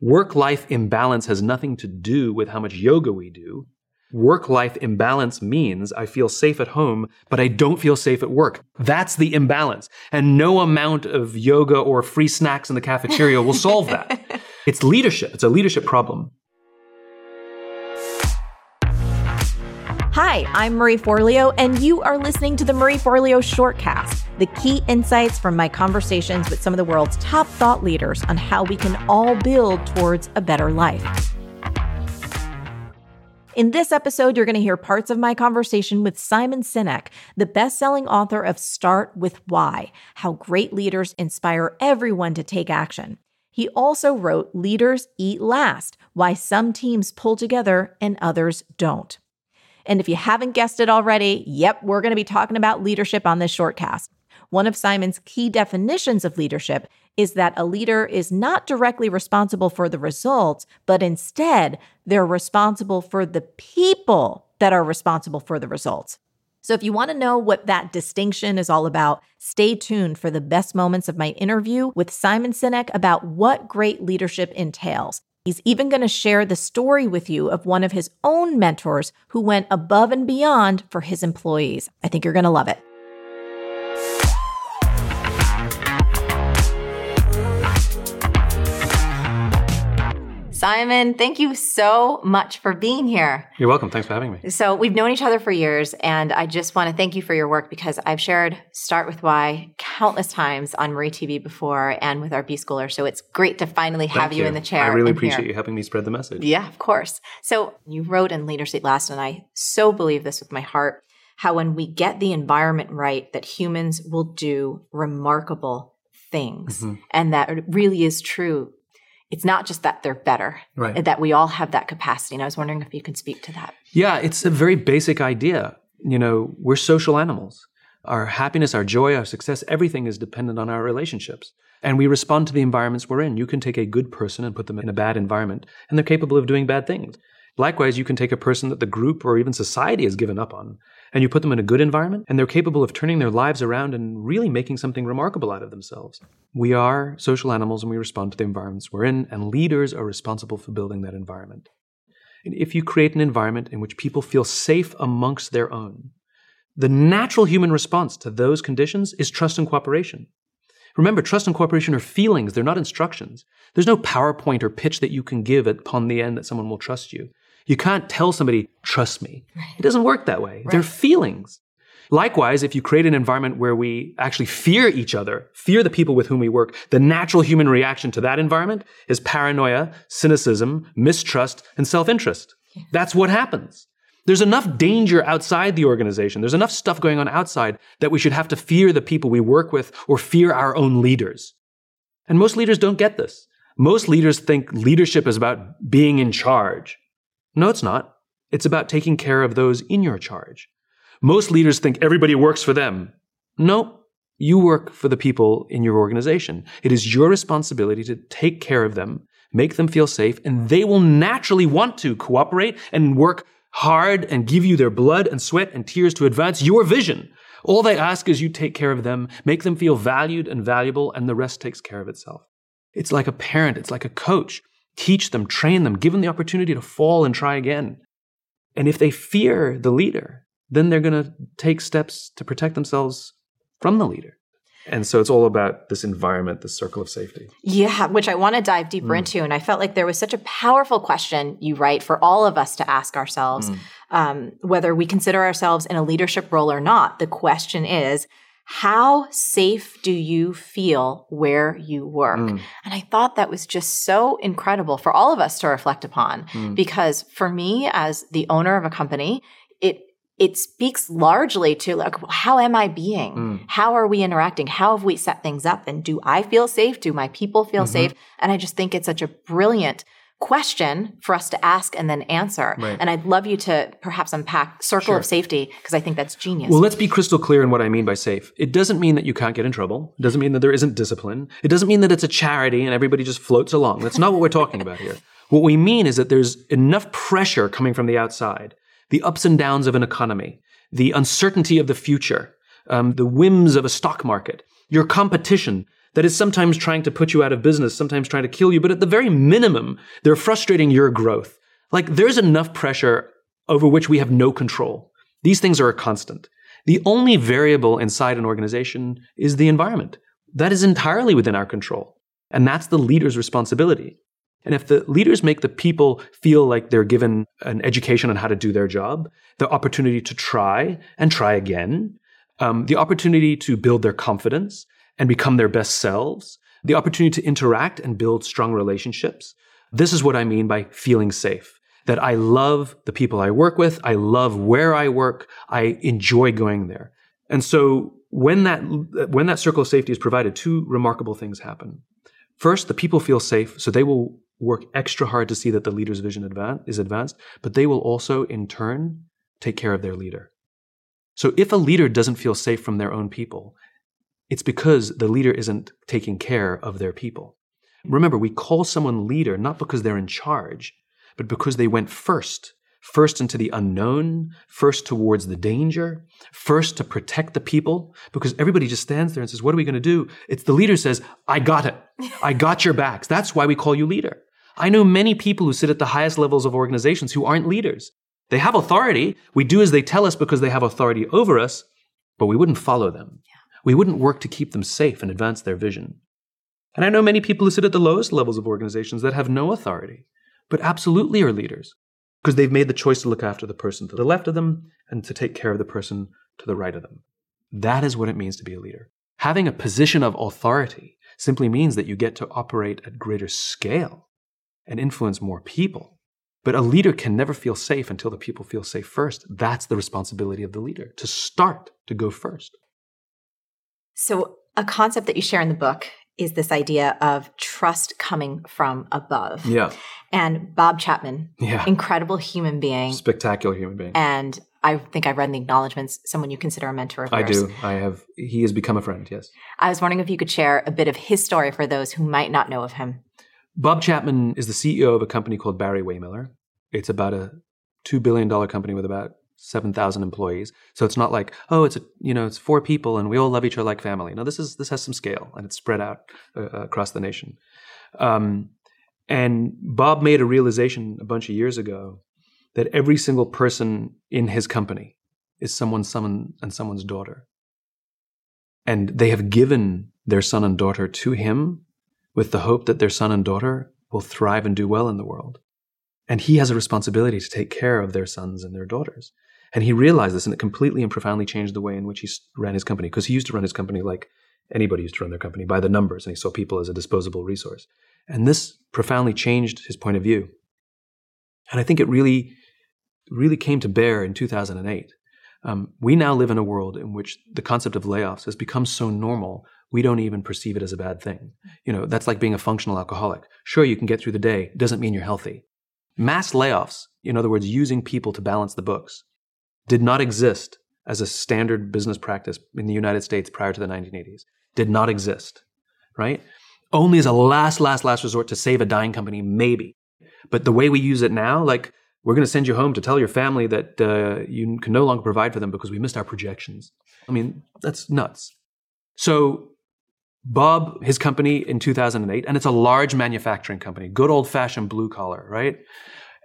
Work life imbalance has nothing to do with how much yoga we do. Work life imbalance means I feel safe at home, but I don't feel safe at work. That's the imbalance. And no amount of yoga or free snacks in the cafeteria will solve that. It's leadership. It's a leadership problem. Hi, I'm Marie Forleo, and you are listening to the Marie Forleo Shortcast, the key insights from my conversations with some of the world's top thought leaders on how we can all build towards a better life. In this episode, you're going to hear parts of my conversation with Simon Sinek, the best selling author of Start with Why How Great Leaders Inspire Everyone to Take Action. He also wrote Leaders Eat Last Why Some Teams Pull Together and Others Don't. And if you haven't guessed it already, yep, we're going to be talking about leadership on this shortcast. One of Simon's key definitions of leadership is that a leader is not directly responsible for the results, but instead they're responsible for the people that are responsible for the results. So, if you want to know what that distinction is all about, stay tuned for the best moments of my interview with Simon Sinek about what great leadership entails. He's even going to share the story with you of one of his own mentors who went above and beyond for his employees. I think you're going to love it. Simon, thank you so much for being here. You're welcome. Thanks for having me. So, we've known each other for years, and I just want to thank you for your work because I've shared Start with Why countless times on Marie TV before and with our B Schooler. So, it's great to finally have you. you. in the chair. I really appreciate here. you helping me spread the message. Yeah, of course. So, you wrote in Leaders Eat Last, and I so believe this with my heart how when we get the environment right, that humans will do remarkable things. Mhm. And that really is true. It's not just that they're better, Right. that we all have that capacity. And I was wondering if you could speak to that. Yeah, it's a very basic idea. You know, we're social animals. Our happiness, our joy, our success, everything is dependent on our relationships. And we respond to the environments we're in. You can take a good person and put them in a bad environment, and they're capable of doing bad things. Likewise, you can take a person that the group or even society has given up on, and you put them in a good environment, and they're capable of turning their lives around and really making something remarkable out of themselves. We are social animals and we respond to the environments we're in, and leaders are responsible for building that environment. And if you create an environment in which people feel safe amongst their own, the natural human response to those conditions is trust and cooperation. Remember, trust and cooperation are feelings, they're not instructions. There's no PowerPoint or pitch that you can give upon the end that someone will trust you. You can't tell somebody, trust me. It doesn't work that way. They're feelings. Likewise, if you create an environment where we actually fear each other, fear the people with whom we work, the natural human reaction to that environment is paranoia, cynicism, mistrust, and self interest. That's what happens. There's enough danger outside the organization. There's enough stuff going on outside that we should have to fear the people we work with or fear our own leaders. And most leaders don't get this. Most leaders think leadership is about being in charge. No, it's not. It's about taking care of those in your charge. Most leaders think everybody works for them. No, you work for the people in your organization. It is your responsibility to take care of them, make them feel safe, and they will naturally want to cooperate and work hard and give you their blood and sweat and tears to advance your vision. All they ask is you take care of them, make them feel valued and valuable, and the rest takes care of itself. It's like a parent, it's like a coach. Teach them, train them, give them the opportunity to fall and try again. And if they fear the leader, then they're going to take steps to protect themselves from the leader. And so it's all about this environment, this circle of safety. Yeah, which I want to dive deeper into. And I felt like there was such a powerful question you write for all of us to ask ourselves, um, whether we consider ourselves in a leadership role or not. The question is, how safe do you feel where you work? Mm. And I thought that was just so incredible for all of us to reflect upon Mm. because for me as the owner of a company, it it speaks largely to like how am I being? Mm. How are we interacting? How have we set things up? And do I feel safe? Do my people feel Mm-hmm. safe? And I just think it's such a brilliant question for us to ask and then answer. Right. And I'd love you to perhaps unpack circle Sure. of safety because I think that's genius. Well, let's be crystal clear in what I mean by safe. It doesn't mean that you can't get in trouble. It doesn't mean that there isn't discipline. It doesn't mean that it's a charity and everybody just floats along. That's not what we're talking about here. What we mean is that there's enough pressure coming from the outside, the ups and downs of an economy, the uncertainty of the future, um, the whims of a stock market, your competition, that is sometimes trying to put you out of business, sometimes trying to kill you, but at the very minimum, they're frustrating your growth. Like there's enough pressure over which we have no control. These things are a constant. The only variable inside an organization is the environment. That is entirely within our control. And that's the leader's responsibility. And if the leaders make the people feel like they're given an education on how to do their job, the opportunity to try and try again, um, the opportunity to build their confidence and become their best selves, the opportunity to interact and build strong relationships. This is what I mean by feeling safe. That I love the people I work with. I love where I work. I enjoy going there. And so when that, when that circle of safety is provided, two remarkable things happen. First, the people feel safe, so they will work extra hard to see that the leader's vision advan- is advanced, but they will also, in turn, take care of their leader. So if a leader doesn't feel safe from their own people, it's because the leader isn't taking care of their people. Remember, we call someone leader not because they're in charge, but because they went first first into the unknown, first towards the danger, first to protect the people, because everybody just stands there and says, What are we going to do? It's the leader says, I got it. I got your backs. That's why we call you leader. I know many people who sit at the highest levels of organizations who aren't leaders. They have authority. We do as they tell us because they have authority over us, but we wouldn't follow them. We wouldn't work to keep them safe and advance their vision. And I know many people who sit at the lowest levels of organizations that have no authority, but absolutely are leaders because they've made the choice to look after the person to the left of them and to take care of the person to the right of them. That is what it means to be a leader. Having a position of authority simply means that you get to operate at greater scale and influence more people. But a leader can never feel safe until the people feel safe first. That's the responsibility of the leader to start, to go first. So, a concept that you share in the book is this idea of trust coming from above. Yeah. And Bob Chapman, yeah. incredible human being, spectacular human being. And I think I've read in the acknowledgments someone you consider a mentor of I yours. do. I have. He has become a friend. Yes. I was wondering if you could share a bit of his story for those who might not know of him. Bob Chapman is the CEO of a company called Barry-Wehmiller. It's about a two billion dollar company with about 7,000 employees. So it's not like, oh, it's a, you know, it's four people and we all love each other like family. No, this is, this has some scale and it's spread out uh, uh, across the nation. Um, and Bob made a realization a bunch of years ago that every single person in his company is someone's son and someone's daughter. And they have given their son and daughter to him with the hope that their son and daughter will thrive and do well in the world. And he has a responsibility to take care of their sons and their daughters. And he realized this and it completely and profoundly changed the way in which he ran his company because he used to run his company like anybody used to run their company by the numbers and he saw people as a disposable resource. And this profoundly changed his point of view. And I think it really, really came to bear in 2008. Um, we now live in a world in which the concept of layoffs has become so normal we don't even perceive it as a bad thing. You know, that's like being a functional alcoholic. Sure, you can get through the day, doesn't mean you're healthy. Mass layoffs, in other words, using people to balance the books, did not exist as a standard business practice in the United States prior to the 1980s. Did not exist, right? Only as a last, last, last resort to save a dying company, maybe. But the way we use it now, like we're going to send you home to tell your family that uh, you can no longer provide for them because we missed our projections. I mean, that's nuts. So Bob, his company in 2008, and it's a large manufacturing company, good old fashioned blue collar, right?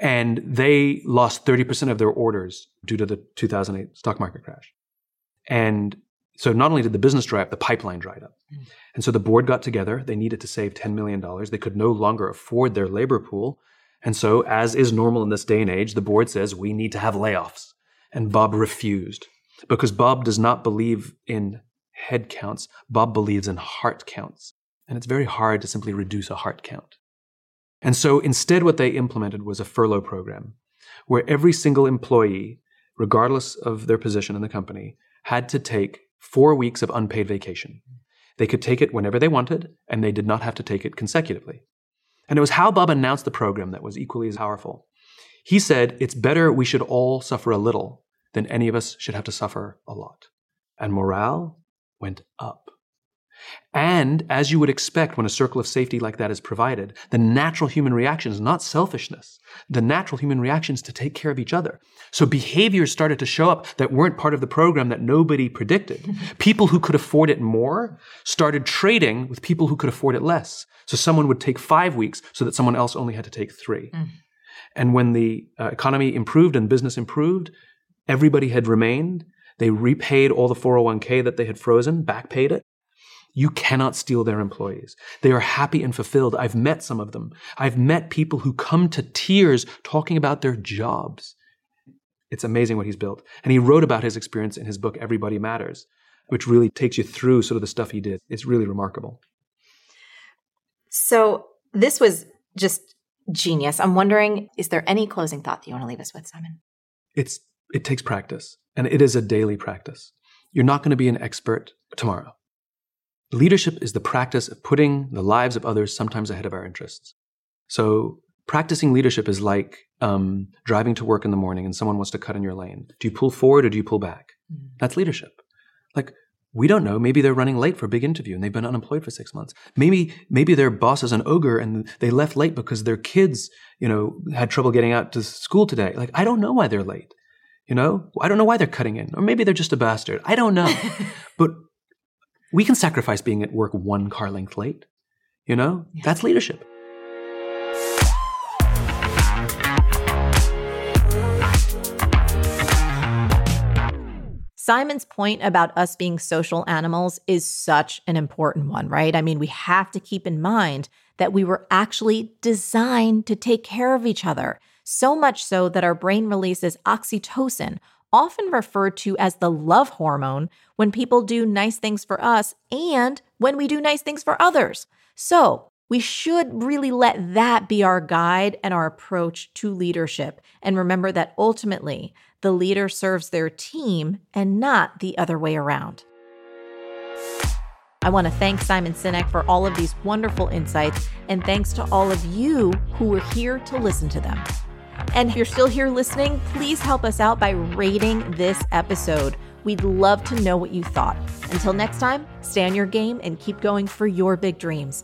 And they lost 30% of their orders due to the 2008 stock market crash. And so not only did the business dry up, the pipeline dried up. Mm. And so the board got together. They needed to save $10 million. They could no longer afford their labor pool. And so, as is normal in this day and age, the board says, we need to have layoffs. And Bob refused because Bob does not believe in head counts. Bob believes in heart counts. And it's very hard to simply reduce a heart count. And so instead, what they implemented was a furlough program where every single employee, regardless of their position in the company, had to take four weeks of unpaid vacation. They could take it whenever they wanted, and they did not have to take it consecutively. And it was how Bob announced the program that was equally as powerful. He said, It's better we should all suffer a little than any of us should have to suffer a lot. And morale went up. And as you would expect when a circle of safety like that is provided, the natural human reaction is not selfishness. The natural human reaction is to take care of each other. So behaviors started to show up that weren't part of the program that nobody predicted. people who could afford it more started trading with people who could afford it less. So someone would take five weeks so that someone else only had to take three. Mm. And when the uh, economy improved and business improved, everybody had remained. They repaid all the 401k that they had frozen, back paid it. You cannot steal their employees. They are happy and fulfilled. I've met some of them. I've met people who come to tears talking about their jobs. It's amazing what he's built. And he wrote about his experience in his book, Everybody Matters, which really takes you through sort of the stuff he did. It's really remarkable. So this was just genius. I'm wondering, is there any closing thought that you want to leave us with, Simon? It's it takes practice, and it is a daily practice. You're not going to be an expert tomorrow. Leadership is the practice of putting the lives of others sometimes ahead of our interests. So practicing leadership is like um, driving to work in the morning and someone wants to cut in your lane. Do you pull forward or do you pull back? Mm. That's leadership. Like we don't know. Maybe they're running late for a big interview and they've been unemployed for six months. Maybe maybe their boss is an ogre and they left late because their kids, you know, had trouble getting out to school today. Like I don't know why they're late. You know, I don't know why they're cutting in, or maybe they're just a bastard. I don't know. but we can sacrifice being at work one car length late. You know, yeah. that's leadership. Simon's point about us being social animals is such an important one, right? I mean, we have to keep in mind that we were actually designed to take care of each other, so much so that our brain releases oxytocin, often referred to as the love hormone, when people do nice things for us and when we do nice things for others. So, we should really let that be our guide and our approach to leadership. And remember that ultimately, the leader serves their team and not the other way around. I want to thank Simon Sinek for all of these wonderful insights, and thanks to all of you who were here to listen to them. And if you're still here listening, please help us out by rating this episode. We'd love to know what you thought. Until next time, stay on your game and keep going for your big dreams.